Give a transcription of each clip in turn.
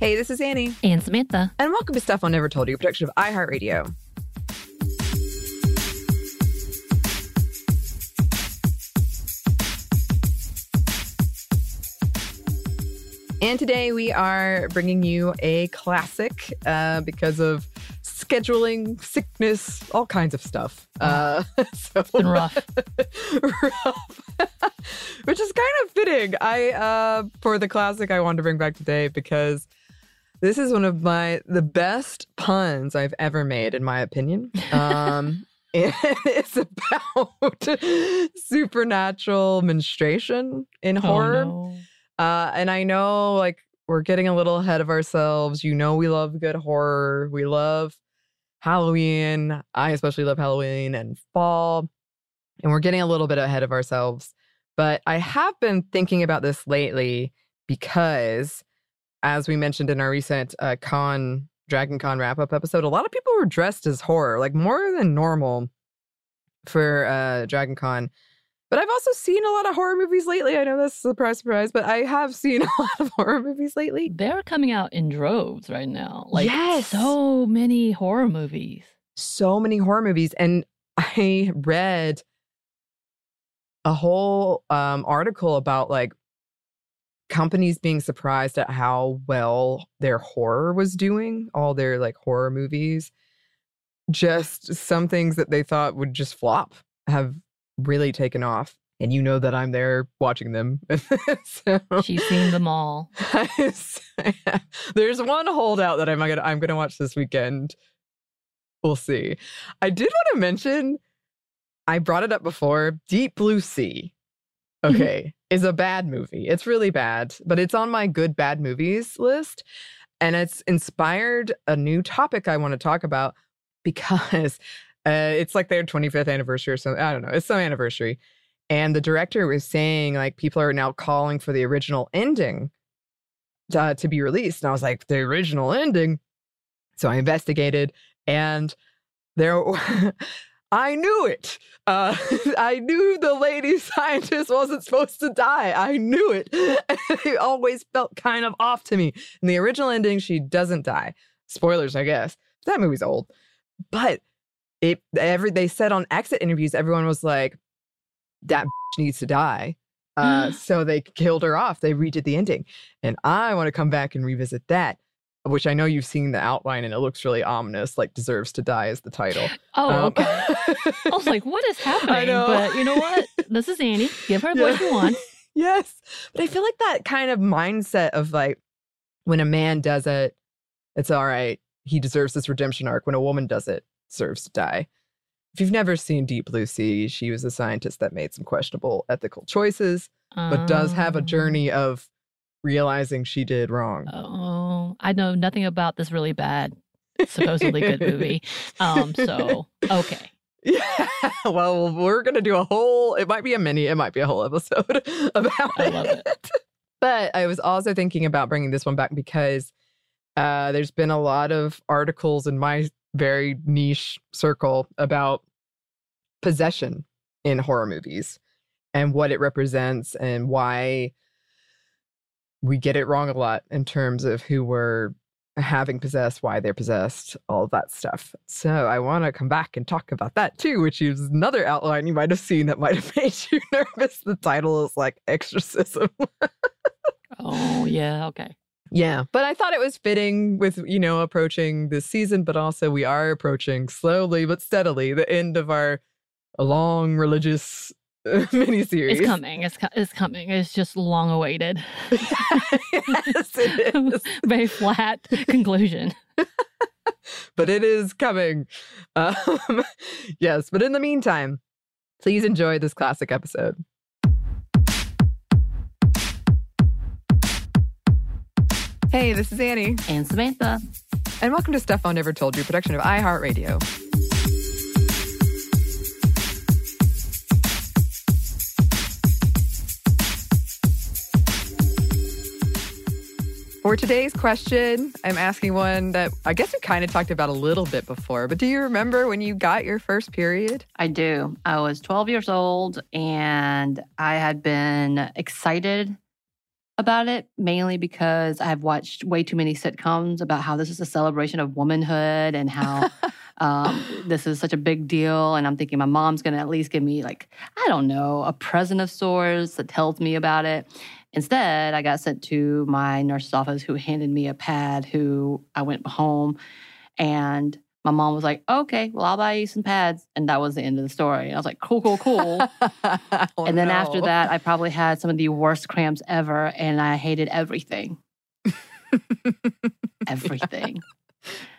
Hey, this is Anney, And Samantha. and welcome to Stuff I Never Told You, a production of iHeartRadio. And today we are bringing you a classic uh, because of scheduling, sickness, all kinds of stuff. Uh, so It's been rough. rough. Which is kind of fitting. I uh for the classic I wanted to bring back today because this is one of my the best puns I've ever made in my opinion. Um it's about supernatural menstruation in horror. Oh, no. Uh, and I know like we're getting a little ahead of ourselves. You know, we love good horror. We love Halloween. I especially love Halloween and fall. And we're getting a little bit ahead of ourselves. But I have been thinking about this lately because, as we mentioned in our recent uh, con Dragon Con wrap up episode, a lot of people were dressed as horror, like more than normal for uh, Dragon Con. But I've also seen a lot of horror movies lately. I know that's a surprise, surprise, but I have seen a lot of horror movies lately. They're coming out in droves right now. Like, Yes. so many horror movies. So many horror movies. And I read a whole um, article about like companies being surprised at how well their horror was doing, all their like horror movies. Just some things that they thought would just flop have really taken off. And you know that I'm there watching them. so, She's seen them all. There's one holdout that I'm gonna I'm gonna watch this weekend. We'll see. I did want to mention, I brought it up before. Deep Blue Sea, mm-hmm. okay, is a bad movie. It's really bad, but it's on my good bad movies list, and it's inspired a new topic I want to talk about because uh, it's like their 25th anniversary or something. I don't know. It's some anniversary, and the director was saying like people are now calling for the original ending uh, to be released. And I was like, the original ending. So I investigated and there, I knew it. Uh, I knew the lady scientist wasn't supposed to die. I knew it. it always felt kind of off to me. In the original ending, she doesn't die. Spoilers, I guess. That movie's old. But it every they said on exit interviews, everyone was like, that needs to die. Uh, so they killed her off. They redid the ending. And I want to come back and revisit that, which I know you've seen the outline and it looks really ominous, like deserves to die is the title. Oh, Um, okay. I was like, what is happening? But you know what? This is Anney. Give her Yeah. what she wants. yes. But I feel like that kind of mindset of like when a man does it, it's all right. He deserves this redemption arc. When a woman does it, deserves to die. If you've never seen Deep Blue Sea, she was a scientist that made some questionable ethical choices, but does have a Um, journey of realizing she did wrong. Oh, I know nothing about this really bad, supposedly good movie. Um, so okay. Yeah. Well, we're gonna do a whole. It might be a mini. It might be a whole episode about I love it. But I was also thinking about bringing this one back because uh, there's been a lot of articles in my very niche circle about possession in horror movies and what it represents and why we get it wrong a lot in terms of who we're having possessed, why they're possessed, all that stuff. So I want to come back and talk about that too, which is another outline you might have seen that might have made you nervous. The title is like exorcism. Oh yeah, okay. Yeah, but I thought it was fitting with, you know, approaching this season, but also we are approaching slowly but steadily the end of our long religious miniseries. It's coming. It's co- it's coming. It's just long awaited. yes, it is. Very flat conclusion. but it is coming. Um, yes, but in the meantime, please enjoy this classic episode. Hey, this is Anney, And Samantha. and welcome to Stuff I Never Told You, production of iHeartRadio. For today's question, I'm asking one that I guess we kind of talked about a little bit before, but do you remember when you got your first period? I do. I was 12 years old and I had been excited about it mainly because I've watched way too many sitcoms about how this is a celebration of womanhood and how um, this is such a big deal. And I'm thinking my mom's going to at least give me, like, I don't know, a present of sorts that tells me about it. Instead, I got sent to my nurse's office who handed me a pad who I went home and my mom was like, okay, well, I'll buy you some pads. And that was the end of the story. And I was like, cool, cool, cool. Oh, and then after that, I probably had some of the worst cramps ever. And I hated everything. everything.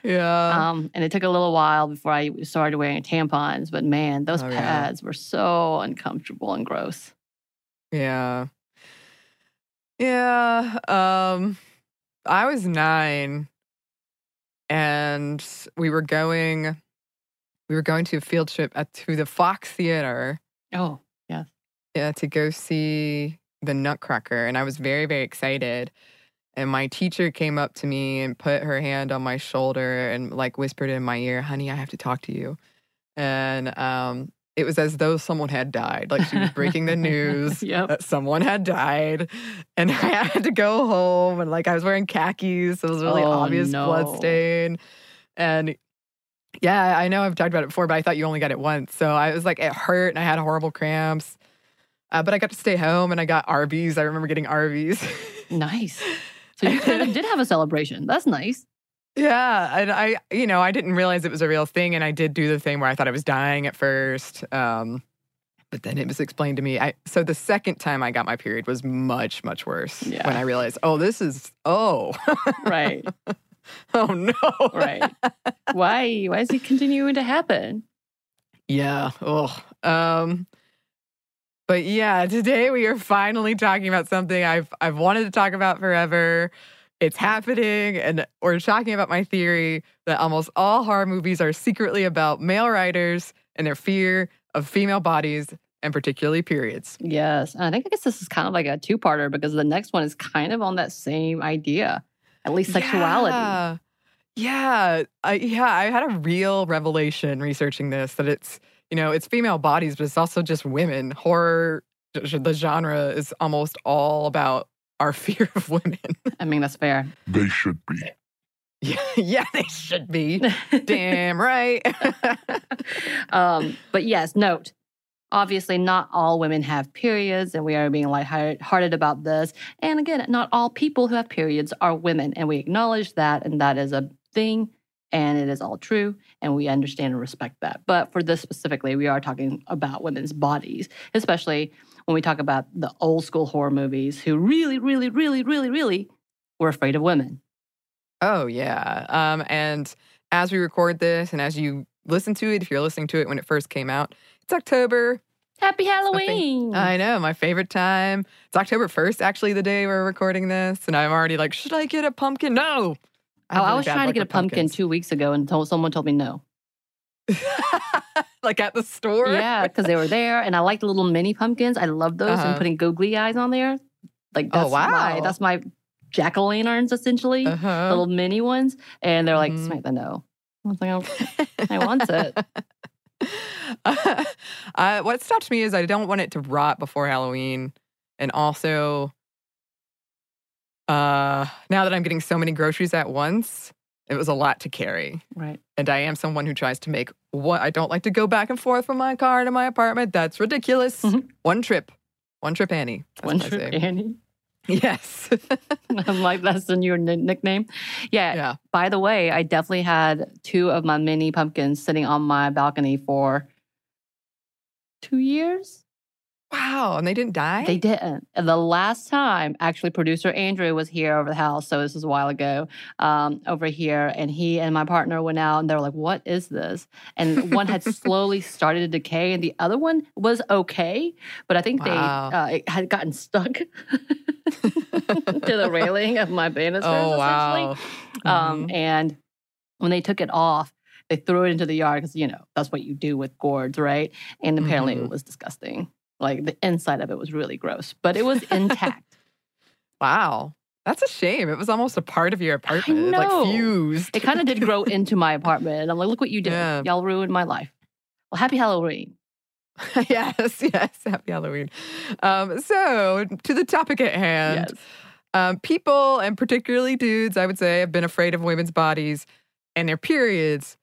yeah. Um, and it took a little while before I started wearing tampons. But man, those Oh, yeah. pads were so uncomfortable and gross. Yeah. Yeah. Um I was 9 and we were going we were going to a field trip at, to the Fox Theater Oh, yeah, Yeah, to go see the Nutcracker and I was very very excited. And my teacher came up to me and put her hand on my shoulder and like whispered in my ear, "Honey, I have to talk to you." And um it was as though someone had died. Like she was breaking the news Yep. that someone had died. And I had to go home and like I was wearing khakis. So it was a really Oh, obvious no. blood stain. And yeah, I know I've talked about it before, but I thought you only got it once. So I was like, it hurt and I had horrible cramps. Uh, but I got to stay home and I got Arby's. I remember getting Arby's. nice. So you kind of did have a celebration. That's nice. Yeah, and I, you know, I didn't realize it was a real thing, and I did do the thing where I thought I was dying at first, um, but then it was explained to me. I so the second time I got my period was much, much worse. Yeah. When I realized, oh, this is oh, Right. oh no, Right. Why? Why is it continuing to happen? yeah, oh, um, but yeah, today we are finally talking about something I've I've wanted to talk about forever. It's happening, and we're talking about my theory that almost all horror movies are secretly about male writers and their fear of female bodies and particularly periods. Yes. And I think I guess this is kind of like a two parter because the next one is kind of on that same idea, at least sexuality. Yeah, yeah, I, yeah. I had a real revelation researching this that it's you know it's female bodies, but it's also just women. Horror, the genre is almost all about our fear of women. I mean, that's fair. They should be. yeah, yeah, they should be. Damn right. um, but yes, note. Obviously, not all women have periods, and we are being lighthearted about this. And again, not all people who have periods are women, and we acknowledge that, and that is a thing, and it is all true, and we understand and respect that. But for this specifically, we are talking about women's bodies, especially when we talk about the old school horror movies who really, really, really, really, really were afraid of women. Oh yeah. Um, and as we record this, and as you listen to it, if you're listening to it when it first came out, it's October. Happy Halloween! I know, my favorite time. It's October 1st, actually, the day we're recording this. And I'm already like, should I get a pumpkin? No, I have I was trying to get a pumpkin pumpkins. two weeks ago and told someone told me no. like at the store. Yeah, because they were there, and I like the little mini pumpkins. I love those Uh-huh. and putting googly eyes on there. Like Oh, that's my wow. that's my jack o' lanterns essentially, Uh-huh. little mini ones. And they're like, Mhm. smack the no. I was like, okay. I want it. uh, what stopped me is I don't want it to rot before Halloween, and also, uh, now that I'm getting so many groceries at once, it was a lot to carry. right. And I am someone who tries to make what I don't like to go back and forth from my car to my apartment. That's ridiculous. Mhm. One trip, one trip, Anney. That's One trip. Anney. Yes. I'm like, that's the new ni- nickname. Yeah. yeah. By the way, I definitely had two of my mini pumpkins sitting on my balcony for two years. Wow. And they didn't die. They didn't. And The last time, actually, producer Andrew was here over the house. So this was a while ago, um, over here, and he and my partner went out, and they were like, "What is this?" And one had slowly started to decay, and the other one was okay, but I think Wow. they uh, it had gotten stuck to the railing of my banisters, oh essentially. wow. Um, Mhm. and when they took it off, they threw it into the yard because you know that's what you do with gourds, right? And apparently, Mhm. it was disgusting. Like the inside of it was really gross, but it was intact. Wow. That's a shame. It was almost a part of your apartment. It, like fused. it kind of did grow into my apartment, and I'm like, look what you did. Yeah. Y'all ruined my life. Well, happy Halloween. yes, yes. Happy Halloween. Um, so, to the topic at hand. yes. Um, people, and particularly dudes, I would say, have been afraid of women's bodies and their periods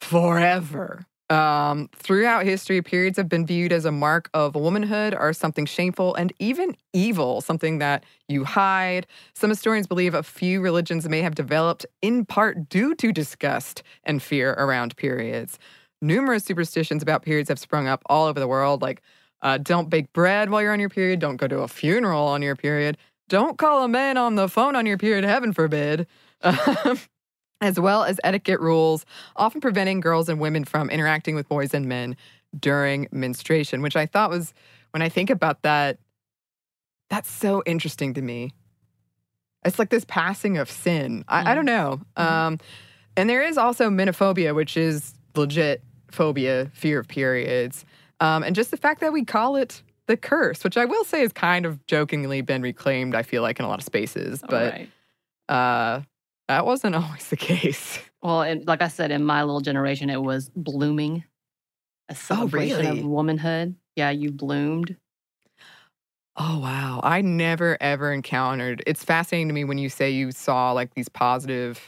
forever. Um, throughout history, periods have been viewed as a mark of womanhood or something shameful and even evil, something that you hide. Some historians believe a few religions may have developed in part due to disgust and fear around periods. Numerous superstitions about periods have sprung up all over the world, like uh, don't bake bread while you're on your period, don't go to a funeral on your period, don't call a man on the phone on your period, heaven forbid. Um, as well as etiquette rules, often preventing girls and women from interacting with boys and men during menstruation, which I thought was, when I think about that, that's so interesting to me. It's like this passing of sin. I, I don't know. Um, and there is also menophobia, which is legit phobia, fear of periods. Um, and just the fact that we call it the curse, which I will say has kind of jokingly been reclaimed, I feel like, in a lot of spaces. But Alright. uh, that wasn't always the case. well, and like I said, in my little generation, it was blooming, a celebration really? of womanhood. Yeah, you bloomed. Oh, wow. I never ever encountered. It's fascinating to me when you say you saw like these positive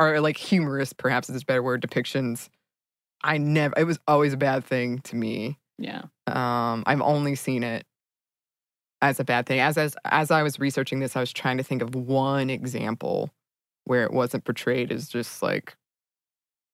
or like humorous, perhaps is a better word, depictions. I never, it was always a bad thing to me. Yeah. Um, I've only seen it as a bad thing. As, as as I was researching this, I was trying to think of one example where it wasn't portrayed as just like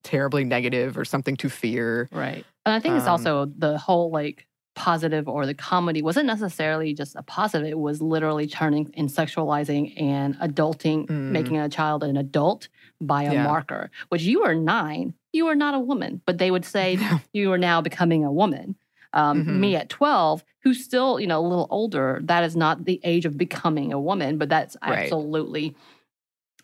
terribly negative or something to fear. Right. And I think it's Um, also the whole like positive or the comedy wasn't necessarily just a positive. It was literally turning and sexualizing and adulting, Mm. making a child an adult by a Yeah. marker, which you are nine, you are not a woman, but they would say you are now becoming a woman. Um, Mhm. Me at 12, who's still, you know, a little older, that is not the age of becoming a woman, but that's Right.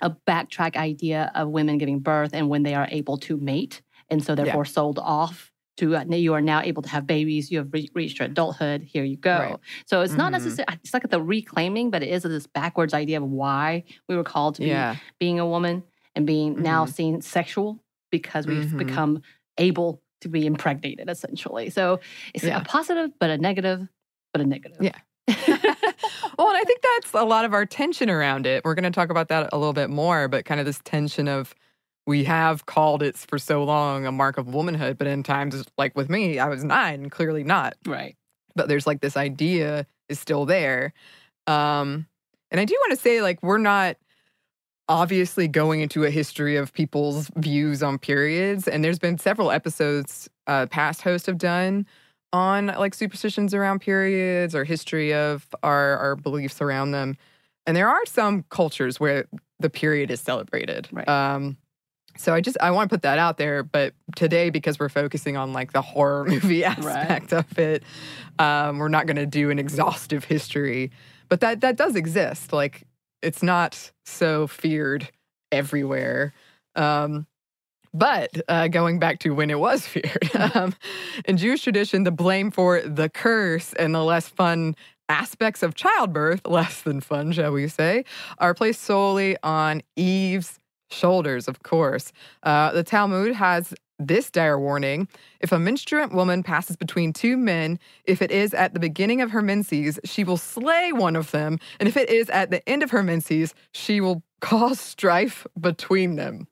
A backtrack idea of women giving birth and when they are able to mate. And so therefore sold off to uh, you are now able to have babies. You have re- reached your adulthood. Here you go. Right. So it's not Mhm. necessarily, it's like the reclaiming, but it is this backwards idea of why we were called to be Yeah. being a woman and being now Mhm. seen sexual because we've Mhm. become able to be impregnated essentially. So it's Yeah. a positive, but a negative, but a negative. Yeah. well, and I think that's a lot of our tension around it. We're going to talk about that a little bit more, but kind of this tension of we have called it for so long a mark of womanhood, but in times like with me, I was nine, clearly not. right. But there's like this idea is still there. Um, and I do want to say, like, we're not obviously going into a history of people's views on periods. And there's been several episodes uh, past hosts have done on like superstitions around periods or history of our, our beliefs around them. And there are some cultures where the period is celebrated. Right. Um, so I just I want to put that out there. But today, because we're focusing on like the horror movie aspect of it, um, we're not going to do an exhaustive history. But that that does exist. Like it's not so feared everywhere. Um, but uh, going back to when it was feared, um, in Jewish tradition, the blame for the curse and the less fun aspects of childbirth, less than fun, shall we say, are placed solely on Eve's shoulders, of course. Uh, the Talmud has this dire warning if a menstruant woman passes between two men, if it is at the beginning of her menses, she will slay one of them. And if it is at the end of her menses, she will cause strife between them.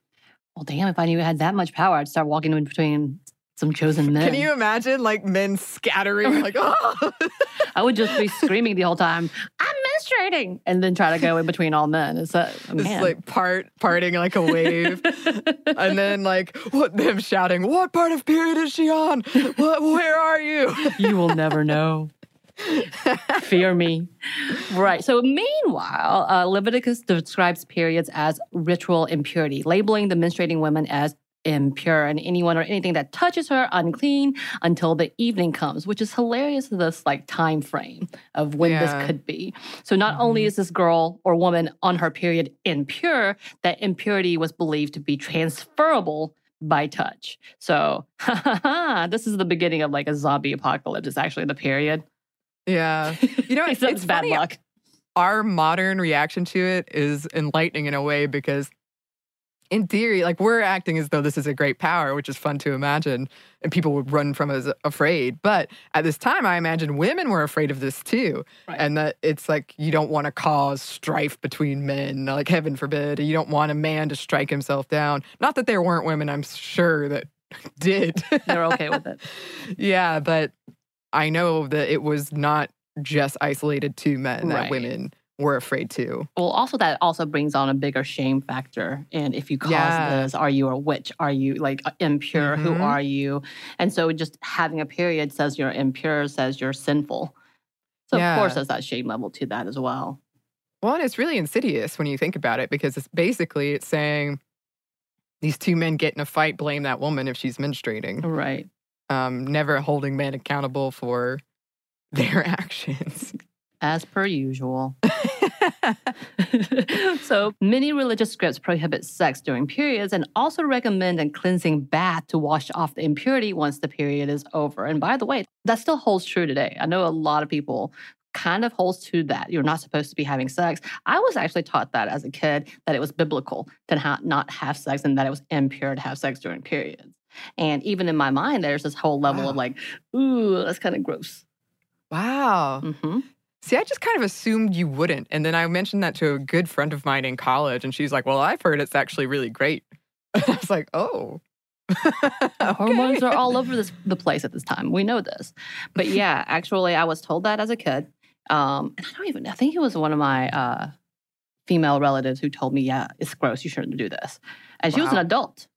Well, damn, if I knew I had that much power, I'd start walking in between some chosen men. Can you imagine like men scattering like oh I would just be screaming the whole time, I'm menstruating, and then try to go in between all men. It's a It's man. like part parting like a wave, and then like what them shouting, "What part of period is she on? What? Where are you?" you will never know. Fear me. Right. So, meanwhile, uh, Leviticus describes periods as ritual impurity, labeling the menstruating women as impure and anyone or anything that touches her unclean until the evening comes which is hilarious this like time frame of when Yeah. this could be so not only Mhm. is this girl or woman on her period impure that impurity was believed to be transferable by touch so this is the beginning of like a zombie apocalypse it's actually the period Yeah, you know, it's, it's bad funny. luck Our modern reaction to it is enlightening in a way because, in theory, like we're acting as though this is a great power, which is fun to imagine, and people would run from us afraid. But at this time, I imagine women were afraid of this too, Right. and that it's like you don't want to cause strife between men, like heaven forbid. You don't want a man to strike himself down. Not that there weren't women, I'm sure that did. they're okay with it Yeah, but I know that it was not just isolated to men that women were afraid to. Well, also that also brings on a bigger shame factor. And if you cause Yeah. this, are you a witch? Are you like impure? Who Mhm. are you? And so just having a period says you're impure, says you're sinful. So Yeah. of course there's that shame level to that as well. Well, and it's really insidious when you think about it because it's basically it's saying these two men get in a fight, blame that woman if she's menstruating, Right. Um, never holding men accountable for their actions. As per usual. so many religious scripts prohibit sex during periods and also recommend a cleansing bath to wash off the impurity once the period is over. And by the way, that still holds true today. I know a lot of people kind of holds to that. You're not supposed to be having sex. I was actually taught that as a kid that it was biblical to ha- not have sex and that it was impure to have sex during periods. And even in my mind, there's this whole level Wow. of like, ooh, that's kind of gross. wow. hmm See, I just kind of assumed you wouldn't. And then I mentioned that to a good friend of mine in college, and she's like, Well, I've heard it's actually really great. And I was like, Oh. Hormones are all over this, the place at this time. We know this. But yeah, actually, I was told that as a kid. Um, and I don't even, I think it was one of my uh, female relatives who told me, yeah, it's gross. You shouldn't do this. And she was an adult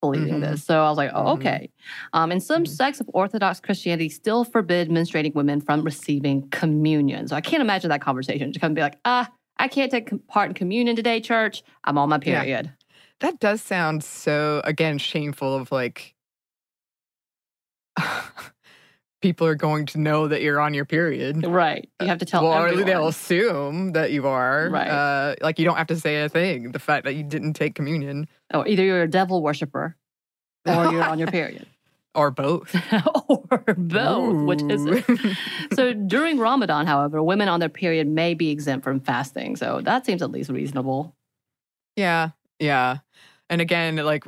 believing Mhm. this. So I was like, oh, Mhm. okay. Um, and some Mhm. sects of Orthodox Christianity still forbid menstruating women from receiving communion. So I can't imagine that conversation to come and be like, ah, I can't take part in communion today, church. I'm on my Yeah. period. That does sound so, again, shameful of like, people are going to know that you're on your period. Right. You have to tell well, or they'll assume that you are. Right. Uh, like, you don't have to say a thing. The fact that you didn't take communion Or Oh, either you're a devil worshiper or you're on your period. or both. or both, which is it? So during Ramadan, however, women on their period may be exempt from fasting. So that seems at least reasonable. Yeah, yeah. And again, like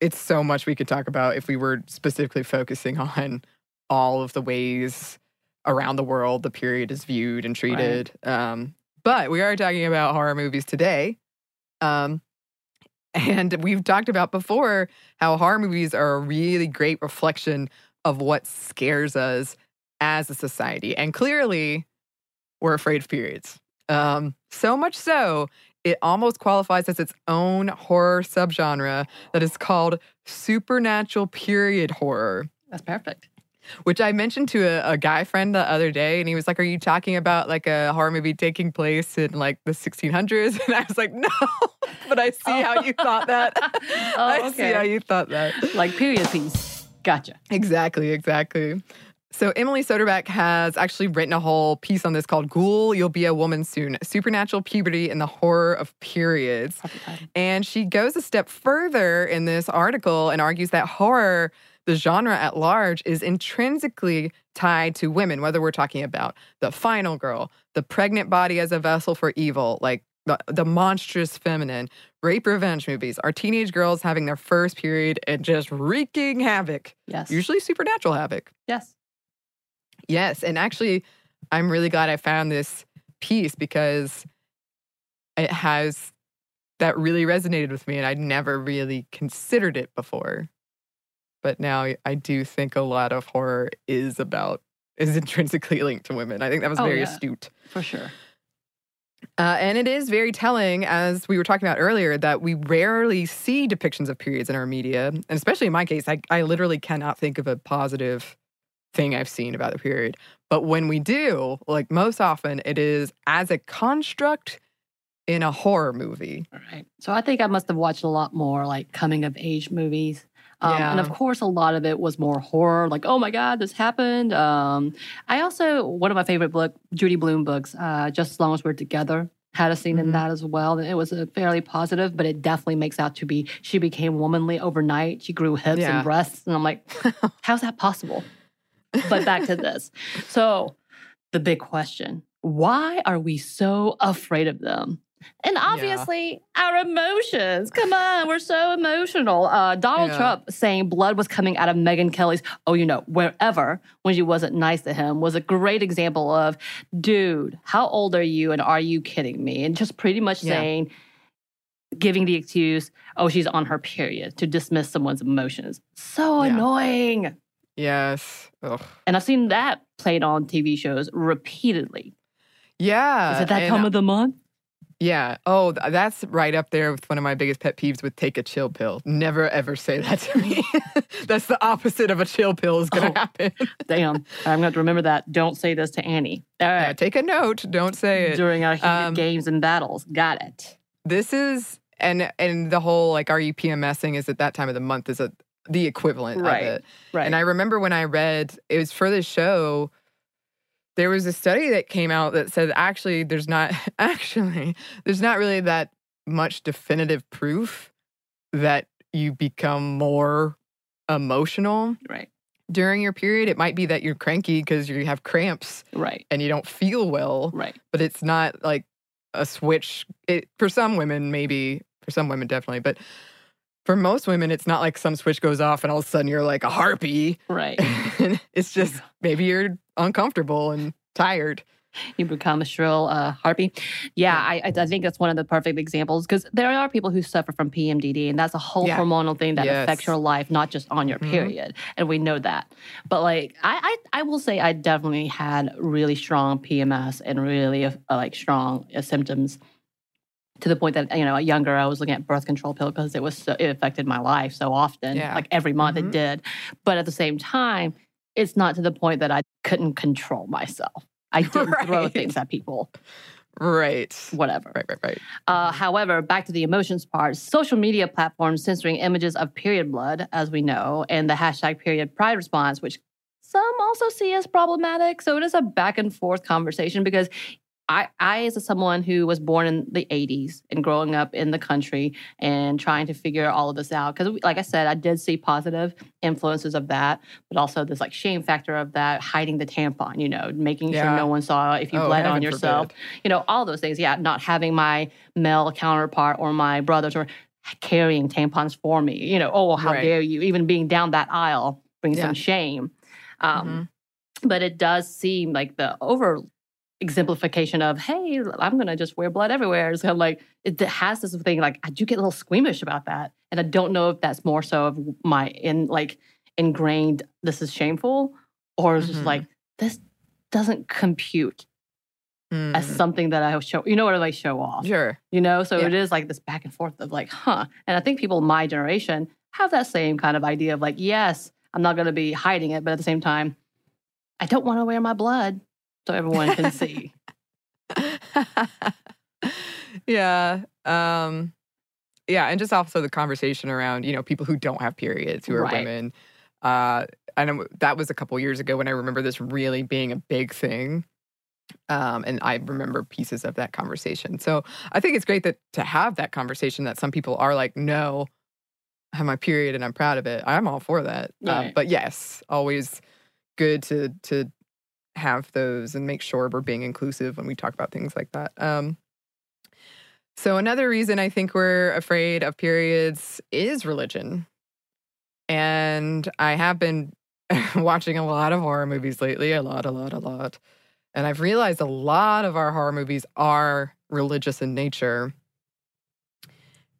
it's so much we could talk about if we were specifically focusing on all of the ways around the world the period is viewed and treated. Um, but we are talking about horror movies today. Um, and we've talked about before how horror movies are a really great reflection of what scares us as a society. And clearly, we're afraid of periods. Um, so much so, it almost qualifies as its own horror subgenre that is called supernatural period horror, That's perfect. Which I mentioned to a, a guy friend the other day. And he was like, Are you talking about like a horror movie taking place in like the 1600s? And I was like, No, but I see how you oh. thought that. Oh, I see how you thought that. Like period piece. Gotcha. Exactly, exactly. So Emily Soderbeck has actually written a whole piece on this called Ghoul, You'll Be a Woman Soon, Supernatural Puberty and the Horror of Periods. And she goes a step further in this article and argues that horror, the genre at large, is intrinsically tied to women, whether we're talking about the final girl, the pregnant body as a vessel for evil, like the, the monstrous feminine, rape revenge movies, our teenage girls having their first period and just wreaking havoc, Yes. usually supernatural havoc. Yes. Yes. And actually, I'm really glad I found this piece because it has that really resonated with me. And I'd never really considered it before. But now I- do think a lot of horror is about, is intrinsically linked to women. I think that was Oh, very yeah. astute. For sure. Uh, and it is very telling, as we were talking about earlier, that we rarely see depictions of periods in our media. And especially in my case, I, I literally cannot think of a positive thing I've seen about the period. But when we do, like most often, it is as a construct in a horror movie. All right. So I think I must have watched a lot more like coming of age movies. Um, And of course, a lot of it was more horror, like, oh my God, this happened. Um, I also, one of my favorite book, Judy Blume books, uh, Just As Long as We're Together, had a scene in Mhm. that as well. It was a fairly positive, but it definitely makes out to be she became womanly overnight. She grew hips Yeah. and breasts. And I'm like, how's that possible? But back to this. So, the big question why are we so afraid of them? And obviously, our emotions. Come on, we're so emotional. Uh, Donald Yeah. Trump saying blood was coming out of Megyn Kelly's, oh, you know, wherever when she wasn't nice to him was a great example of, dude, how old are you and are you kidding me? And just pretty much Yeah. saying, giving the excuse, oh, she's on her period to dismiss someone's emotions. So Yeah. annoying. Yes. Ugh. And I've seen that played on TV shows repeatedly. Yeah. Is it that and- time of the month? Yeah. Oh, that's right up there with one of my biggest pet peeves with take a chill pill. Never ever say that to me. that's the opposite of a chill pill is going to Oh. happen. Damn, I'm going to remember that. Don't say this to Anney. All Yeah, take a note. Don't say it. During our heated Um, games and battles. Got it. This is and and the whole like are you PMSing is at that time of the month is a the equivalent Right. of it. Right. And I remember when I read it was for this show. There was a study that came out that said actually there's not actually there's not really that much definitive proof that you become more emotional right. during your period. It might be that you're cranky because you have cramps Right. and you don't feel well, Right. but it's not like a switch. It, for some women, maybe, for some women, definitely, but for most women, it's not like some switch goes off and all of a sudden you're like a harpy. Right. it's just maybe you're uncomfortable and tired. you become a shrill uh, harpy. Yeah, I, I I think that's one of the perfect examples because there are people who suffer from PMDD, and that's a whole Yeah. hormonal thing that Yes. affects your life, not just on your Mhm. period. And we know that. But like, I, I I will say I definitely had really strong PMS and really uh, like strong uh, symptoms. To the point that you know, younger, I was looking at birth control pill because it was so, it affected my life so often, Yeah. like every month Mhm. it did. But at the same time, it's not to the point that I couldn't control myself. I didn't throw things at people, Right. whatever. Right, right, right. Uh, however, back to the emotions part, social media platforms censoring images of period blood, as we know, and the hashtag period pride response, which some also see as problematic. So it is a back and forth conversation because I, I, as someone who was born in the 80s and growing up in the country and trying to figure all of this out, because like I said, I did see positive influences of that, but also this like shame factor of that, hiding the tampon, you know, making sure no one saw if you Oh, bled on yourself forbid. you know, all those things. Yeah, not having my male counterpart or my brothers or carrying tampons for me. You know, oh, how Right. dare you? Even being down that aisle brings Yeah. some shame. Um, Mhm. But it does seem like the over exemplification of, hey, I'm going to just wear blood everywhere. It's kind of like, it has this thing like, I do get a little squeamish about that. And I don't know if that's more so of my in like ingrained, this is shameful, or it's just like, this doesn't compute as Mm. something that I show, you know what I like show off, Sure. you know? So Yeah. it is like this back and forth of like, huh. And I think people my generation have that same kind of idea of like, yes, I'm not going to be hiding it, but at the same time, I don't want to wear my blood so everyone can see. yeah. Um yeah, and just also the conversation around, you know, people who don't have periods, who are Right. women. Uh, and that was a couple years ago when I remember this really being a big thing. Um, and I remember pieces of that conversation. So I think it's great that to have that conversation that some people are like, no, I have my period and I'm proud of it. I'm all for that. Uh, Right. but yes, always good to to have those and make sure we're being inclusive when we talk about things like that. Um, so another reason I think we're afraid of periods is religion. And I have been watching a lot of horror movies lately, a lot, a lot, a lot. And I've realized a lot of our horror movies are religious in nature.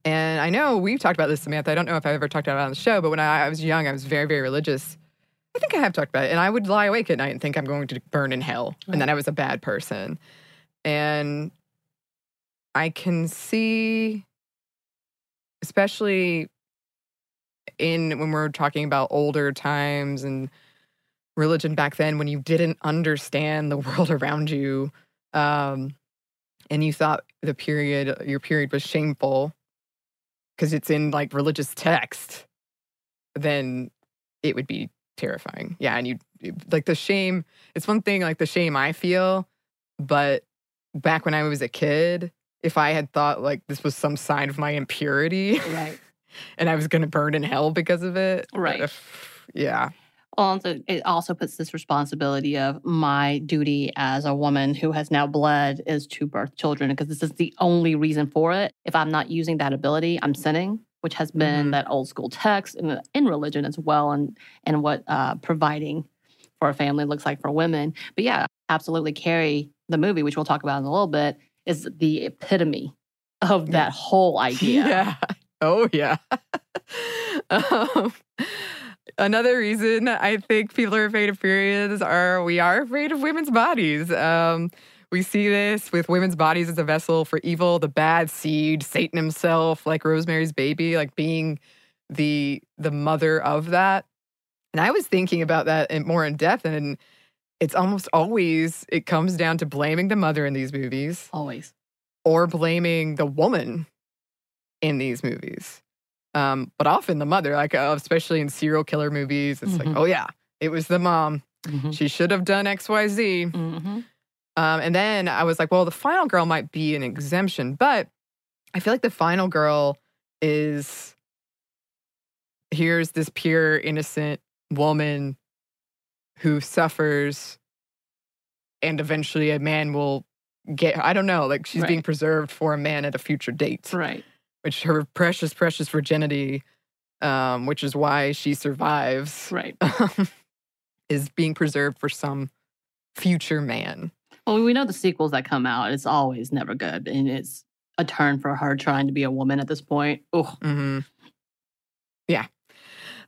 And I know we've talked about this, Samantha. I don't know if I've ever talked about it on the show, but when I, I was young, I was very, very religious. I think I have talked about it. And I would lie awake at night and think I'm going to burn in hell and that I was a bad person. And I can see, especially in when we're talking about older times and religion back then, when you didn't understand the world around you, um, and you thought the period, your period was shameful because it's in like religious text, then it would be terrifying. Yeah, and you like the shame. It's one thing like the shame I feel, but back when I was a kid, if I had thought like this was some sign of my impurity Right. and I was going to burn in hell because of it, Right. if- yeah, Also, it also puts this responsibility of my duty as a woman who has now bled is to birth children because this is the only reason for it. If I'm not using that ability, I'm sinning, which has been Mhm. that old school text in, in religion as well, and and what uh, providing for a family looks like for women. But yeah, absolutely, Carrie, the movie, which we'll talk about in a little bit, is the epitome of that whole idea. Yeah. Oh, yeah. um, another reason I think people are afraid of periods are we are afraid of women's bodies. Um, we see this with women's bodies as a vessel for evil, the bad seed, Satan himself, like Rosemary's baby, like being the the mother of that. And I was thinking about that in, more in depth, and it's almost always it comes down to blaming the mother in these movies Always. or blaming the woman in these movies. Um, but often the mother, like uh, especially in serial killer movies, it's like, Mhm. oh yeah, it was the mom. Mhm. She should have done X, Y, Z. Mhm. Um, and then I was like, well, the final girl might be an exemption, but I feel like the final girl is here's this pure, innocent woman who suffers, and eventually a man will get. I don't know, like she's being preserved for a man at a future date, Right. which her precious, precious virginity, um, which is why she survives, Right. is being preserved for some future man. Well, we know the sequels that come out, it's always never good. And it's a turn for her trying to be a woman at this point. Oh, hmm Yeah.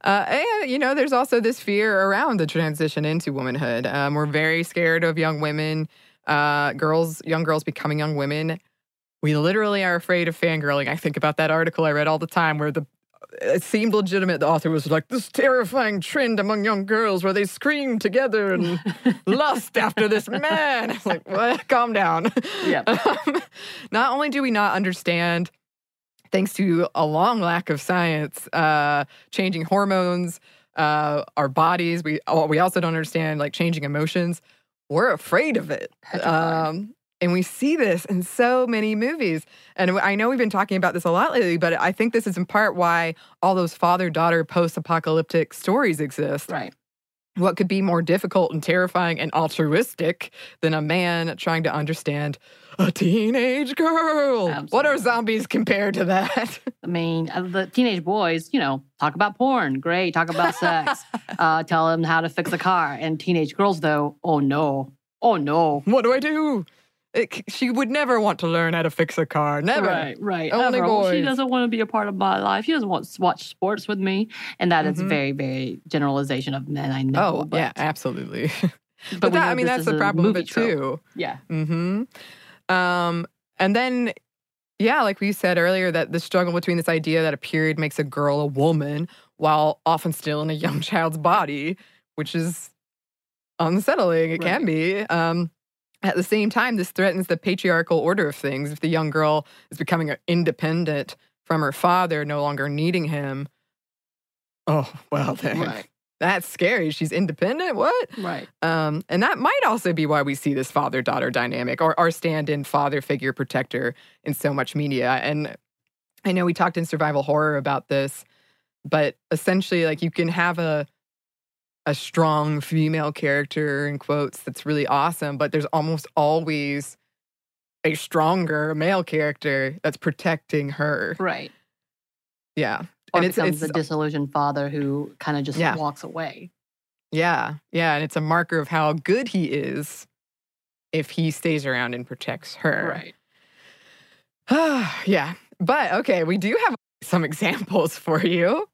Uh, and, you know, there's also this fear around the transition into womanhood. Um, we're very scared of young women, uh, girls, young girls becoming young women. We literally are afraid of fangirling. I think about that article I read all the time where the it seemed legitimate. The author was like, this terrifying trend among young girls where they scream together and lust after this man. It's like, what? Calm down. Yep. Um, not only do we not understand, thanks to a long lack of science, uh, changing hormones, uh, our bodies, we we also don't understand like changing emotions. We're afraid of it. Um, and we see this in so many movies. And I know we've been talking about this a lot lately, but I think this is in part why all those father daughter post apocalyptic stories exist. right. What could be more difficult and terrifying and altruistic than a man trying to understand a teenage girl? What are zombies compared to that? I mean, uh, the teenage boys, you know, talk about porn. Great. Talk about sex. uh, tell them how to fix a car. And teenage girls, though, oh no. Oh no. what do I do? It, she would never want to learn how to fix a car. Never. Right, right. Only Ever. She doesn't want to be a part of my life. She doesn't want to watch sports with me. And that is Mhm. very, very generalization of men. I know. Oh, but, yeah, absolutely. But, But, that, I mean, that's the problem of it trope. too. Yeah. hmm Um, and then, yeah, like we said earlier, that the struggle between this idea that a period makes a girl a woman while often still in a young child's body, which is unsettling. It can be. Um, at the same time, this threatens the patriarchal order of things. If the young girl is becoming independent from her father, no longer needing him, oh, well, then Right. that's scary. She's independent. What? Right. Um, and that might also be why we see this father daughter dynamic or our stand in father figure protector in so much media. And I know we talked in survival horror about this, but essentially, like you can have a a strong female character in quotes that's really awesome, but there's almost always a stronger male character that's protecting her. Right. Yeah. Or and it's, becomes it's the disillusioned father who kind of just Yeah. walks away. Yeah, yeah, and it's a marker of how good he is if he stays around and protects her. Right. yeah, but okay, we do have some examples for you.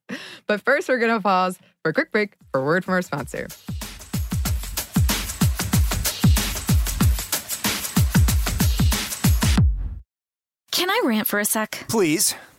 But first, we're going to pause for a quick break for a word from our sponsor. Can I rant for a sec? Please.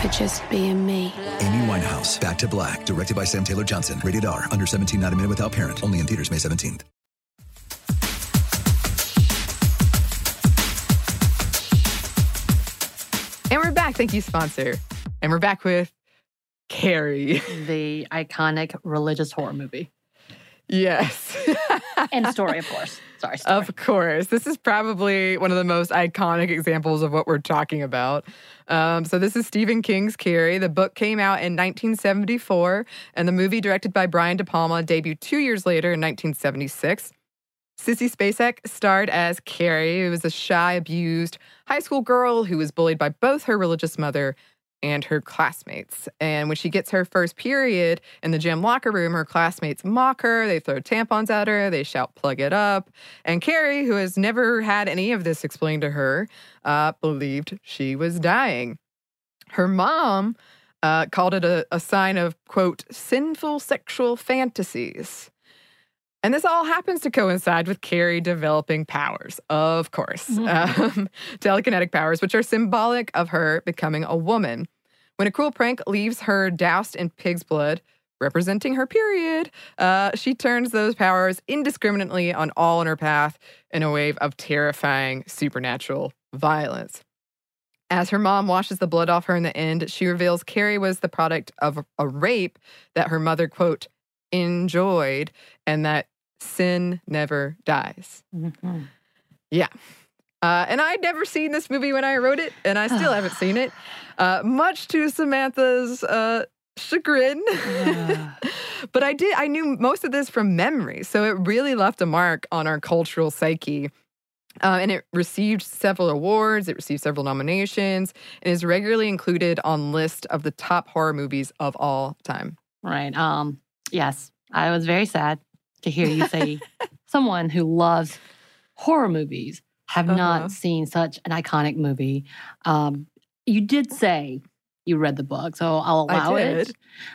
for just being me. Amy Winehouse, Back to Black, directed by Sam Taylor Johnson. Rated R, under 17, not a minute without parent. Only in theaters May 17th. And we're back. Thank you, sponsor. And we're back with Carrie. The iconic religious horror movie. Yes. And story, of course. Sorry, story. Of course. This is probably one of the most iconic examples of what we're talking about. Um, so, this is Stephen King's Carrie. The book came out in 1974, and the movie, directed by Brian De Palma, debuted two years later in 1976. Sissy Spacek starred as Carrie, who was a shy, abused high school girl who was bullied by both her religious mother and her classmates. And when she gets her first period in the gym locker room, her classmates mock her, they throw tampons at her, they shout, plug it up. And Carrie, who has never had any of this explained to her, uh, believed she was dying. Her mom uh, called it a, a sign of, quote, sinful sexual fantasies. And this all happens to coincide with Carrie developing powers, of course, um, telekinetic powers, which are symbolic of her becoming a woman. When a cruel prank leaves her doused in pig's blood, representing her period, uh, she turns those powers indiscriminately on all in her path in a wave of terrifying supernatural violence. As her mom washes the blood off her in the end, she reveals Carrie was the product of a rape that her mother, quote, enjoyed and that sin never dies. Mhm. Yeah. Uh, and I'd never seen this movie when I wrote it, and I still haven't seen it, uh, much to Samantha's uh, chagrin. but I did, I knew most of this from memory. So it really left a mark on our cultural psyche. Uh, and it received several awards, it received several nominations, and is regularly included on list of the top horror movies of all time. Right. Um, yes. I was very sad to hear you say someone who loves horror movies have Uh-huh. not seen such an iconic movie. Um, you did say you read the book, so I'll allow it.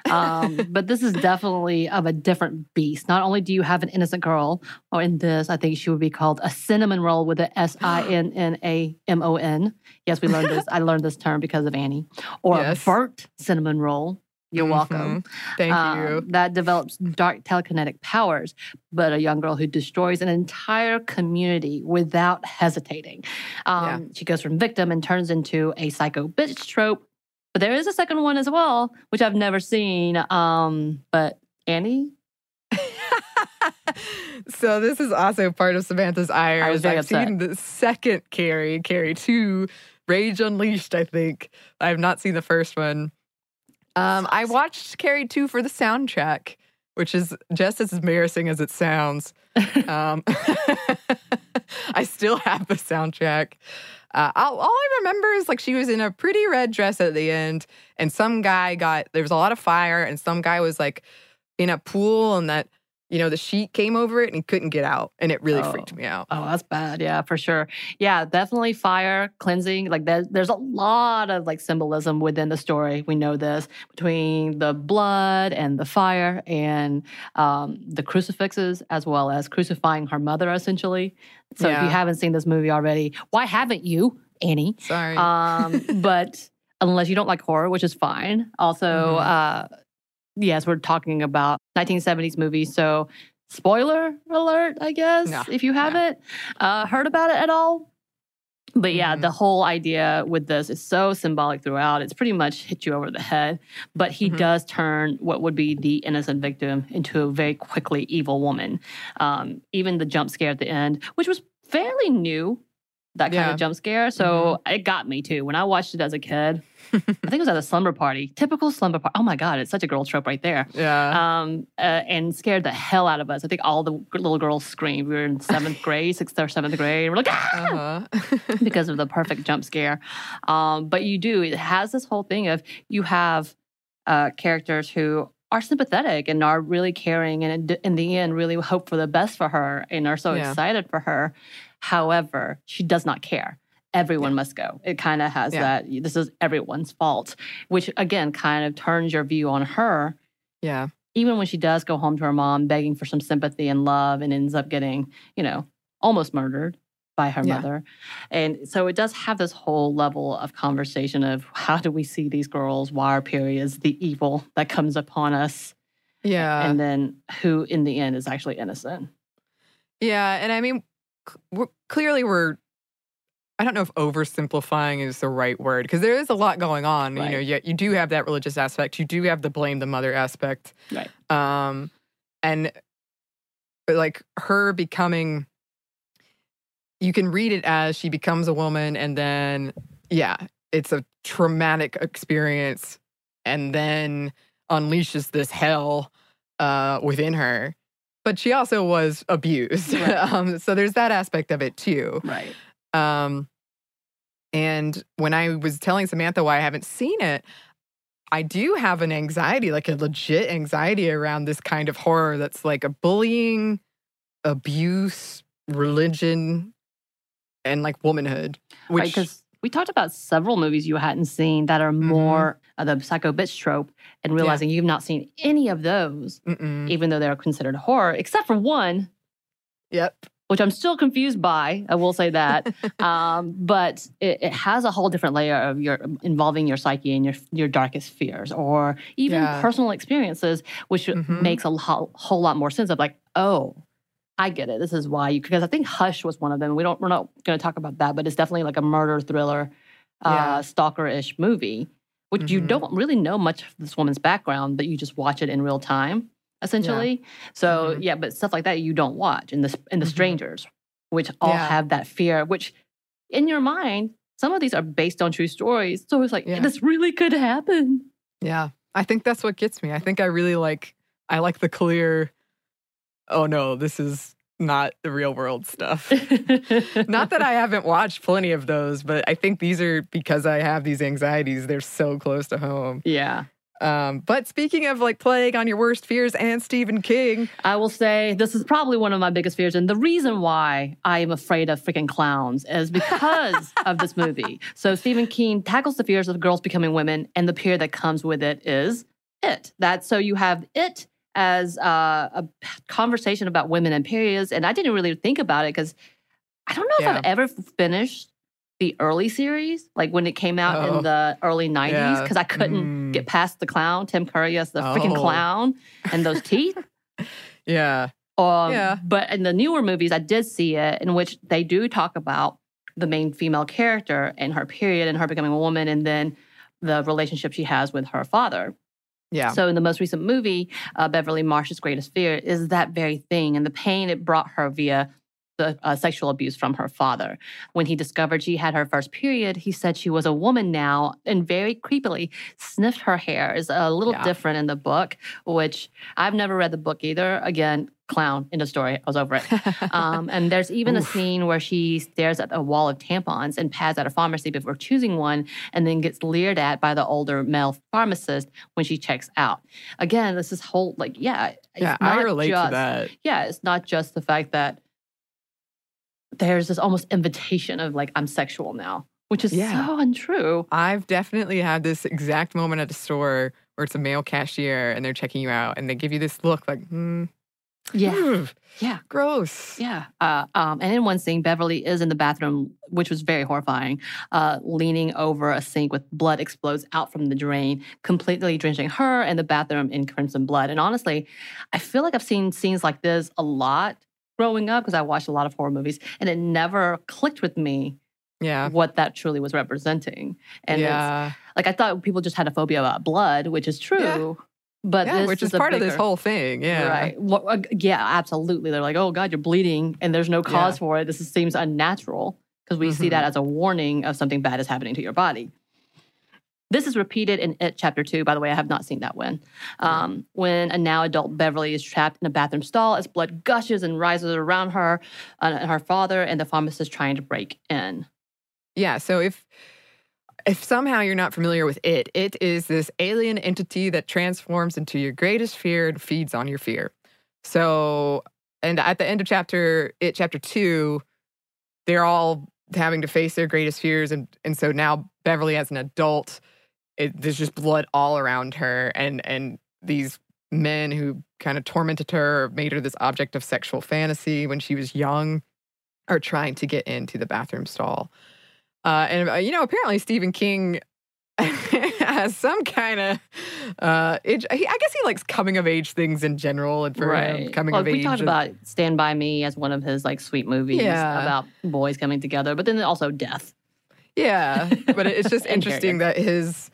Um, but this is definitely of a different beast. Not only do you have an innocent girl, or in this, I think she would be called a cinnamon roll with a S I N N A M O N. Yes, we learned this. I learned this term because of Anney. Or Yes. a burnt cinnamon roll. You're welcome. Mhm. Thank Um, you. That develops dark telekinetic powers, but a young girl who destroys an entire community without hesitating. Um, She goes from victim and turns into a psycho bitch trope. But there is a second one as well, which I've never seen. Um, but Anney, so this is also part of Samantha's ire. I was is very I've upset. seen the second Carrie, Carrie Two, Rage Unleashed. I think I have not seen the first one. Um, I watched Carrie Two for the soundtrack, which is just as embarrassing as it sounds. um, I still have the soundtrack. Uh, all, all I remember is like she was in a pretty red dress at the end, and some guy got there was a lot of fire, and some guy was like in a pool, and that you know the sheet came over it, and couldn't get out, and it really freaked Oh. me out. Oh, that's bad. Yeah, for sure. Yeah, definitely fire cleansing. Like there, there's a lot of like symbolism within the story. We know this between the blood and the fire and um, the crucifixes, as well as crucifying her mother, essentially. So if you haven't seen this movie already, why haven't you, Anney? Sorry. Um, but unless you don't like horror, which is fine. Also, Mhm. uh, yes, we're talking about 1970s movies. So, spoiler alert, I guess, No, if you haven't uh, heard about it at all. But yeah, Mhm. the whole idea with this is so symbolic throughout. It's pretty much hit you over the head. But he Mhm. does turn what would be the innocent victim into a very quickly evil woman. Um, even the jump scare at the end, which was fairly new, that kind Yeah. of jump scare. So it got me too. When I watched it as a kid, I think it was at a slumber party, typical slumber party. Oh my God, it's such a girl trope right there. yeah. Um, uh, and scared the hell out of us. I think all the little girls screamed. We were in seventh grade, sixth or seventh grade. We're like, ah! uh-huh. because of the perfect jump scare. Um, but you do, it has this whole thing of you have uh, characters who are sympathetic and are really caring and in- the end really hope for the best for her and are so Yeah. excited for her. However, she does not care. Everyone must go. It kind of has Yeah. that this is everyone's fault, which again kind of turns your view on her yeah. even when she does go home to her mom begging for some sympathy and love and ends up getting, you know, almost murdered by her Yeah. mother. And so it does have this whole level of conversation of how do we see these girls, why are periods the evil that comes upon us, Yeah. and then who in the end is actually innocent. Yeah, and I mean, c- we're, clearly we're. I don't know if oversimplifying is the right word because there is a lot going on. You know, Right. yet you do have that religious aspect. You do have the blame the mother aspect. Right. Um, and like her becoming, you can read it as she becomes a woman, and then yeah, it's a traumatic experience, and then unleashes this hell uh, within her. But she also was abused, Right. um, so there's that aspect of it too. Right. Um, and when I was telling Samantha why I haven't seen it, I do have an anxiety, like a legit anxiety around this kind of horror that's like a bullying, abuse, religion, and like womanhood. Which Because we talked about several movies you hadn't seen that are Mm-hmm. more of the psycho bitch trope, and realizing you've not seen any of those, Mm-mm. even though they're considered horror, except for one, Yep. Which I'm still confused by. I will say that, um, but it, it has a whole different layer of your involving your psyche and your your darkest fears, or even Yeah. personal experiences, which Mhm. makes a lo- whole lot more sense. Of like, oh, I get it. This is why you because I think Hush was one of them. We don't we're not going to talk about that, but it's definitely like a murder thriller, Yeah. uh, stalker ish movie, which you Mhm. don't really know much of this woman's background, but you just watch it in real time essentially. So Mhm. yeah, but stuff like that you don't watch in the in the Mhm. strangers, which all Yeah. have that fear. Which in your mind, some of these are based on true stories. So it's like Yeah. this really could happen. Yeah. I think that's what gets me. I think I really like I like the clear oh no, this is not the real world stuff. not that I haven't watched plenty of those, but I think these are because I have these anxieties, they're so close to home. yeah. Um, but speaking of like playing on your worst fears and Stephen King, I will say this is probably one of my biggest fears. And the reason why I am afraid of freaking clowns is because of this movie. So Stephen King tackles the fears of girls becoming women, and the fear that comes with it is it. That so you have it as uh, a conversation about women and periods, and I didn't really think about it because I don't know if I've ever finished the early series, like when it came out Oh. in the early 90s, Yeah. because I couldn't Mm. get past the clown, Tim Curry as the freaking Oh. clown, and those teeth. yeah, Um, Yeah. But in the newer movies, I did see it in which they do talk about the main female character and her period and her becoming a woman and then the relationship she has with her father. yeah, So in the most recent movie, uh, Beverly Marsh's greatest fear is that very thing and the pain it brought her via the uh, sexual abuse from her father. When he discovered she had her first period, he said she was a woman now and very creepily sniffed her hair. Is a little Yeah. different in the book, which I've never read the book either. Again, clown in the story. I was over it. Um, and there's even a scene where she stares at a wall of tampons and pads at a pharmacy before choosing one, and then gets leered at by the older male pharmacist when she checks out. Again, this is whole like, yeah, it's yeah. I relate just, to that. Yeah, it's not just the fact that there's this almost invitation of like, I'm sexual now, which is Yeah. so untrue. I've definitely had this exact moment at a store where it's a male cashier and they're checking you out and they give you this look like, hmm, Yeah. Yeah. gross. Yeah. Uh, um, and in one scene, Beverly is in the bathroom, which was very horrifying, uh, leaning over a sink with blood explodes out from the drain, completely drenching her and the bathroom in crimson blood. And honestly, I feel like I've seen scenes like this a lot growing up because I watched a lot of horror movies, and it never clicked with me Yeah. what that truly was representing. And it's, yeah. like I thought people just had a phobia about blood, which is true. But yeah, this which is a part of this whole thing. Yeah. Right. Well, uh, yeah, absolutely. They're like, oh, God, you're bleeding and there's no cause Yeah. for it. This is, seems unnatural because we see that Mhm. as a warning of something bad is happening to your body. This is repeated in It Chapter 2. By the way, I have not seen that one. Um, when a now adult Beverly is trapped in a bathroom stall as blood gushes and rises around her uh, and her father and the pharmacist trying to break in. Yeah. So if if somehow you're not familiar with it, it is this alien entity that transforms into your greatest fear and feeds on your fear. So, and at the end of chapter it chapter two, they're all having to face their greatest fears, and and so now Beverly as an adult, it, there's just blood all around her, and and these men who kind of tormented her, made her this object of sexual fantasy when she was young, are trying to get into the bathroom stall. Uh, and uh, you know, apparently Stephen King has some kind of. Uh, it, he, I guess he likes coming of age things in general, and for him, coming well, of we age. talked and- about Stand By Me as one of his like sweet movies Yeah. about boys coming together, but then also death. yeah, but it's just interesting that his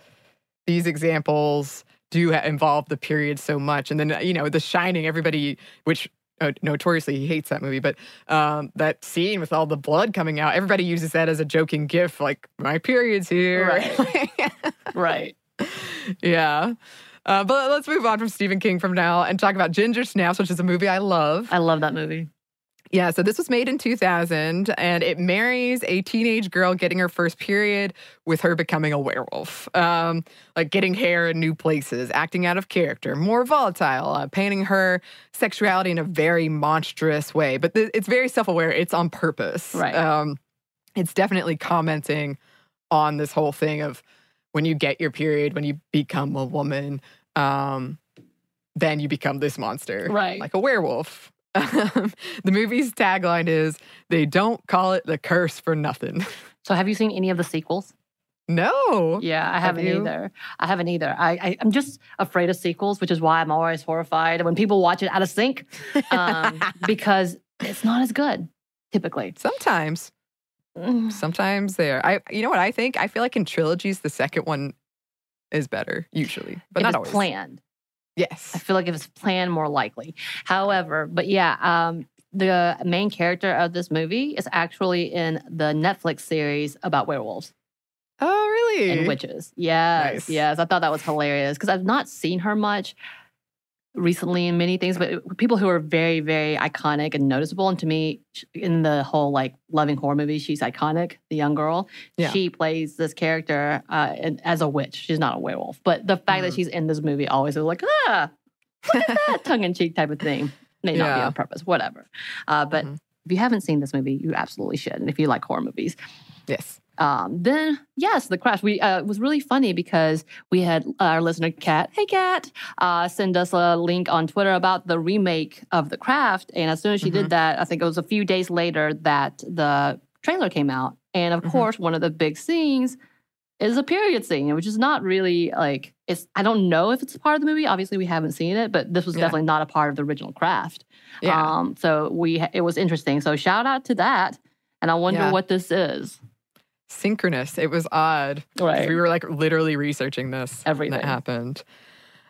these examples do involve the period so much, and then you know, The Shining. Everybody, which uh, notoriously he hates that movie, but um, that scene with all the blood coming out, everybody uses that as a joking gif, like my period's here. Right. Right. Yeah. Uh, but let's move on from Stephen King from now and talk about Ginger Snaps, which is a movie I love. I love that movie. Yeah, so this was made in 2000 and it marries a teenage girl getting her first period with her becoming a werewolf. Um, like getting hair in new places, acting out of character, more volatile, uh, painting her sexuality in a very monstrous way. But th- it's very self aware, it's on purpose. Right. Um, it's definitely commenting on this whole thing of when you get your period, when you become a woman, um, then you become this monster, Right. Like a werewolf. The movie's tagline is "They don't call it the curse for nothing." So, have you seen any of the sequels? no. Yeah, I Have haven't you? either. I haven't either. I, I I'm just afraid of sequels, which is why I'm always horrified when people watch it out of sync, um, because it's not as good typically. Sometimes, Mm. sometimes there. I, you know what I think? I feel like in trilogies, the second one is better usually, but if not it's always. planned. Yes. I feel like if it's planned, more likely. However, but yeah, um, the main character of this movie is actually in the Netflix series about werewolves Oh, really? and witches. Yes, Nice. yes. I thought that was hilarious because I've not seen her much. Recently in many things, but people who are very, very iconic and noticeable. And to me, in the whole like loving horror movie, she's iconic. The young girl, Yeah. she plays this character uh, and- as a witch. She's not a werewolf, but the fact that Mhm. she's in this movie always is like ah, look at that tongue in cheek type of thing. May not be on purpose, whatever. Uh, but Mhm. if you haven't seen this movie, you absolutely should. And if you like horror movies, Yes. Um, then yes, the Craft. We uh, it was really funny because we had our listener Kat, hey Kat, uh, send us a link on Twitter about the remake of The Craft, and as soon as she did that, I think it was a few days later that the trailer came out, and of Mhm. course, one of the big scenes is a period scene, which is not really like it's. I don't know if it's part of the movie. Obviously, we haven't seen it, but this was Yeah. definitely not a part of the original Craft. Yeah. Um, so we it was interesting. So shout out to that, and I wonder Yeah. what this is. Synchronous. It was odd. Right. We were like literally researching this. when Everything. That happened.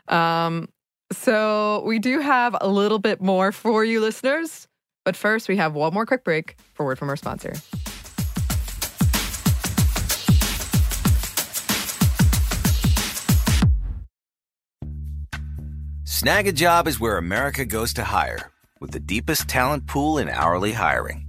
Um, so we do have a little bit more for you listeners. But first, we have one more quick break for word from our sponsor. Snag a job is where America goes to hire, with the deepest talent pool in hourly hiring.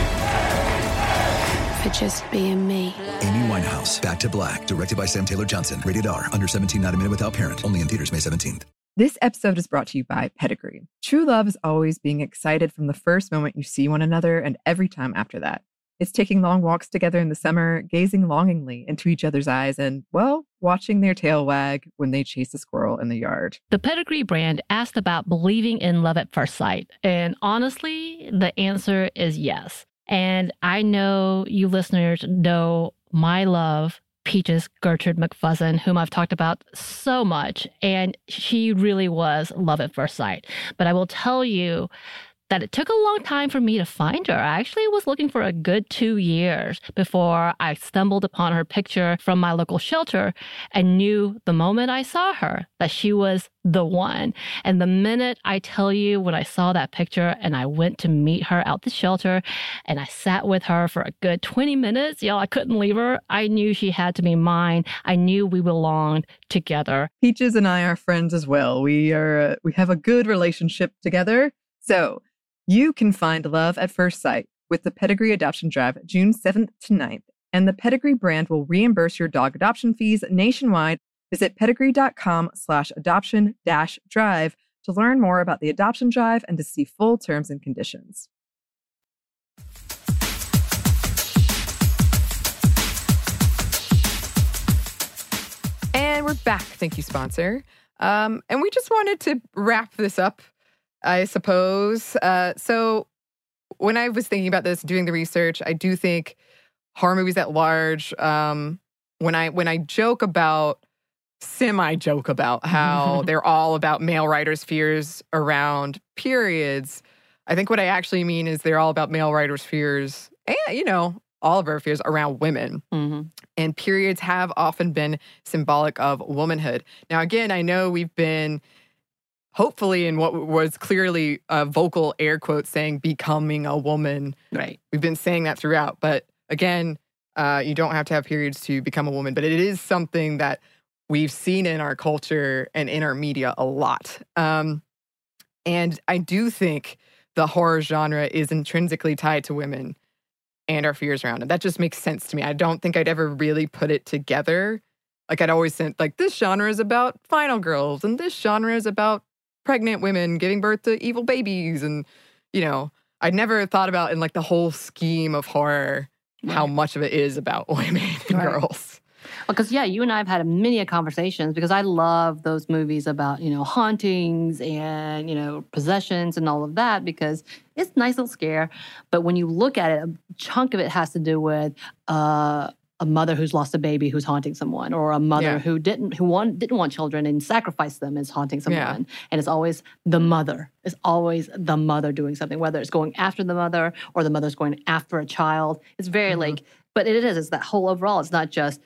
for just being me. Amy Winehouse, Back to Black, directed by Sam Taylor Johnson. Rated R, under 17, not a minute without parent. Only in theaters May 17th. This episode is brought to you by Pedigree. True love is always being excited from the first moment you see one another and every time after that. It's taking long walks together in the summer, gazing longingly into each other's eyes, and, well, watching their tail wag when they chase a squirrel in the yard. The Pedigree brand asked about believing in love at first sight. And honestly, the answer is yes. And I know you listeners know my love, Peaches Gertrude McFuzzin, whom I've talked about so much. And she really was love at first sight. But I will tell you, that it took a long time for me to find her. I actually was looking for a good two years before I stumbled upon her picture from my local shelter and knew the moment I saw her that she was the one. And the minute I tell you when I saw that picture and I went to meet her out the shelter and I sat with her for a good 20 minutes, y'all, I couldn't leave her. I knew she had to be mine. I knew we belonged together. Peaches and I are friends as well. We are uh, we have a good relationship together. So, you can find love at first sight with the Pedigree Adoption Drive June 7th to 9th, and the Pedigree brand will reimburse your dog adoption fees nationwide. Visit pedigree.com slash adoption dash drive to learn more about the adoption drive and to see full terms and conditions. And we're back. Thank you, sponsor. Um, and we just wanted to wrap this up, I suppose. Uh, so, when I was thinking about this, doing the research, I do think horror movies at large. Um, when I when I joke about, semi joke about how they're all about male writers' fears around periods. I think what I actually mean is they're all about male writers' fears, and you know, all of our fears around women Mm-hmm. and periods have often been symbolic of womanhood. Now, again, I know we've been hopefully in what was clearly a vocal air quote saying becoming a woman. Right. We've been saying that throughout, but again, uh, you don't have to have periods to become a woman, but it is something that we've seen in our culture and in our media a lot. Um, And I do think the horror genre is intrinsically tied to women and our fears around it. That just makes sense to me. I don't think I'd ever really put it together. Like I'd always said, like this genre is about final girls, and this genre is about pregnant women giving birth to evil babies, and you know, I'd never thought about in like the whole scheme of horror right. how much of it is about women and right. girls. Because yeah, you and I have had many conversations because I love those movies about you know hauntings and you know possessions and all of that because it's nice little scare. But when you look at it, a chunk of it has to do with uh, a mother who's lost a baby who's haunting someone, or a mother yeah. who didn't who want didn't want children and sacrificed them is haunting someone. Yeah. And it's always the mother. It's always the mother doing something, whether it's going after the mother or the mother's going after a child. It's very mm-hmm. like, but it is. It's that whole overall. It's not just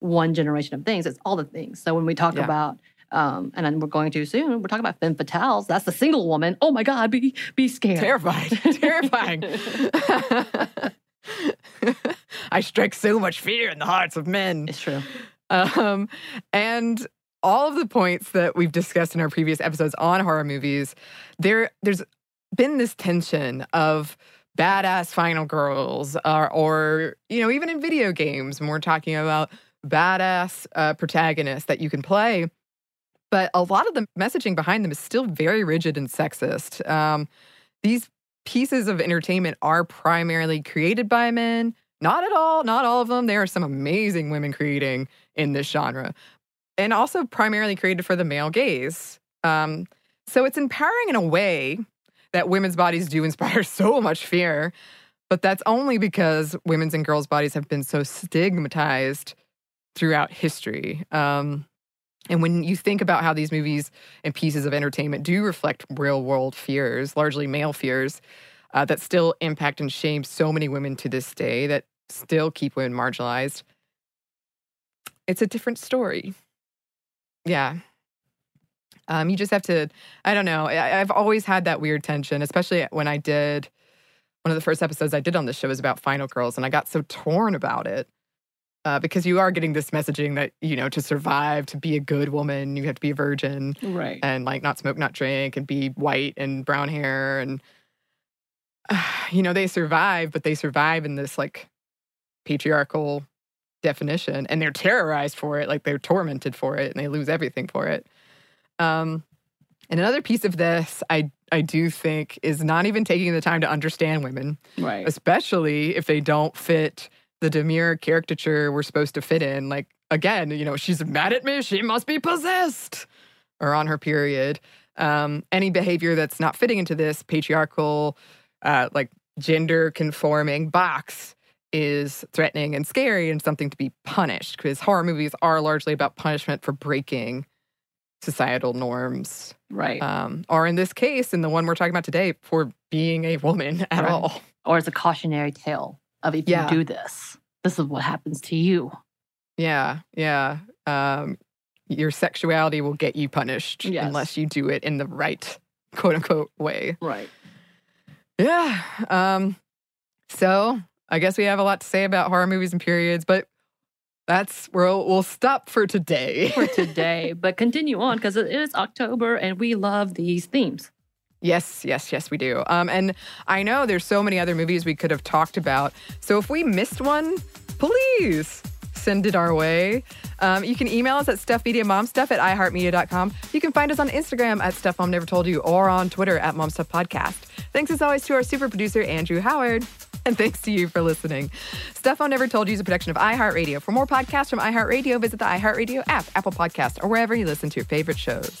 one generation of things. It's all the things. So when we talk yeah. about um, and then we're going to soon. We're talking about femme fatales. That's the single woman. Oh my God, be be scared. Terrified. Terrifying. I strike so much fear in the hearts of men. It's true. Um, and all of the points that we've discussed in our previous episodes on horror movies, there there's been this tension of badass final girls, or, or you know, even in video games, when we're talking about badass uh, protagonists that you can play. But a lot of the messaging behind them is still very rigid and sexist. Um, these pieces of entertainment are primarily created by men. Not at all, not all of them. There are some amazing women creating in this genre, and also primarily created for the male gaze. Um, so it's empowering in a way that women's bodies do inspire so much fear, but that's only because women's and girls' bodies have been so stigmatized throughout history. Um, and when you think about how these movies and pieces of entertainment do reflect real world fears, largely male fears, uh, that still impact and shame so many women to this day, that still keep women marginalized, it's a different story. Yeah. Um, you just have to, I don't know. I, I've always had that weird tension, especially when I did one of the first episodes I did on this show was about Final Girls, and I got so torn about it uh, because you are getting this messaging that you know to survive to be a good woman you have to be a virgin right. and like not smoke not drink and be white and brown hair and uh, you know they survive but they survive in this like patriarchal definition and they're terrorized for it like they're tormented for it and they lose everything for it. Um and another piece of this i i do think is not even taking the time to understand women right. especially if they don't fit the demure caricature we're supposed to fit in. Like, again, you know, she's mad at me, she must be possessed or on her period. Um, any behavior that's not fitting into this patriarchal, uh, like gender conforming box is threatening and scary and something to be punished because horror movies are largely about punishment for breaking societal norms. Right. Um, or in this case, in the one we're talking about today, for being a woman at right. all. Or as a cautionary tale of if yeah. you do this, this is what happens to you. Yeah, yeah. Um, your sexuality will get you punished yes. unless you do it in the right quote unquote way. Right. Yeah. Um, so I guess we have a lot to say about horror movies and periods, but that's we'll we'll stop for today. for today, but continue on because it is October and we love these themes. Yes, yes, yes, we do. Um, and I know there's so many other movies we could have talked about. So if we missed one, please send it our way. Um, you can email us at stuffmediamomstuff at iheartmedia.com. You can find us on Instagram at Stuff Mom Never Told You or on Twitter at MomStuffPodcast. Thanks as always to our super producer, Andrew Howard. And thanks to you for listening. Stuff Mom Never Told You is a production of iHeartRadio. For more podcasts from iHeartRadio, visit the iHeartRadio app, Apple Podcast, or wherever you listen to your favorite shows.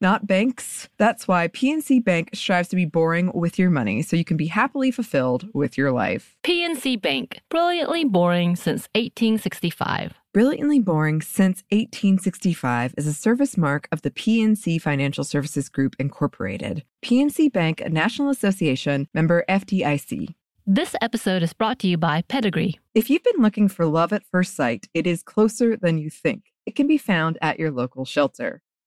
Not banks. That's why PNC Bank strives to be boring with your money so you can be happily fulfilled with your life. PNC Bank, brilliantly boring since 1865. Brilliantly Boring Since 1865 is a service mark of the PNC Financial Services Group, Incorporated. PNC Bank, a National Association member FDIC. This episode is brought to you by Pedigree. If you've been looking for love at first sight, it is closer than you think. It can be found at your local shelter.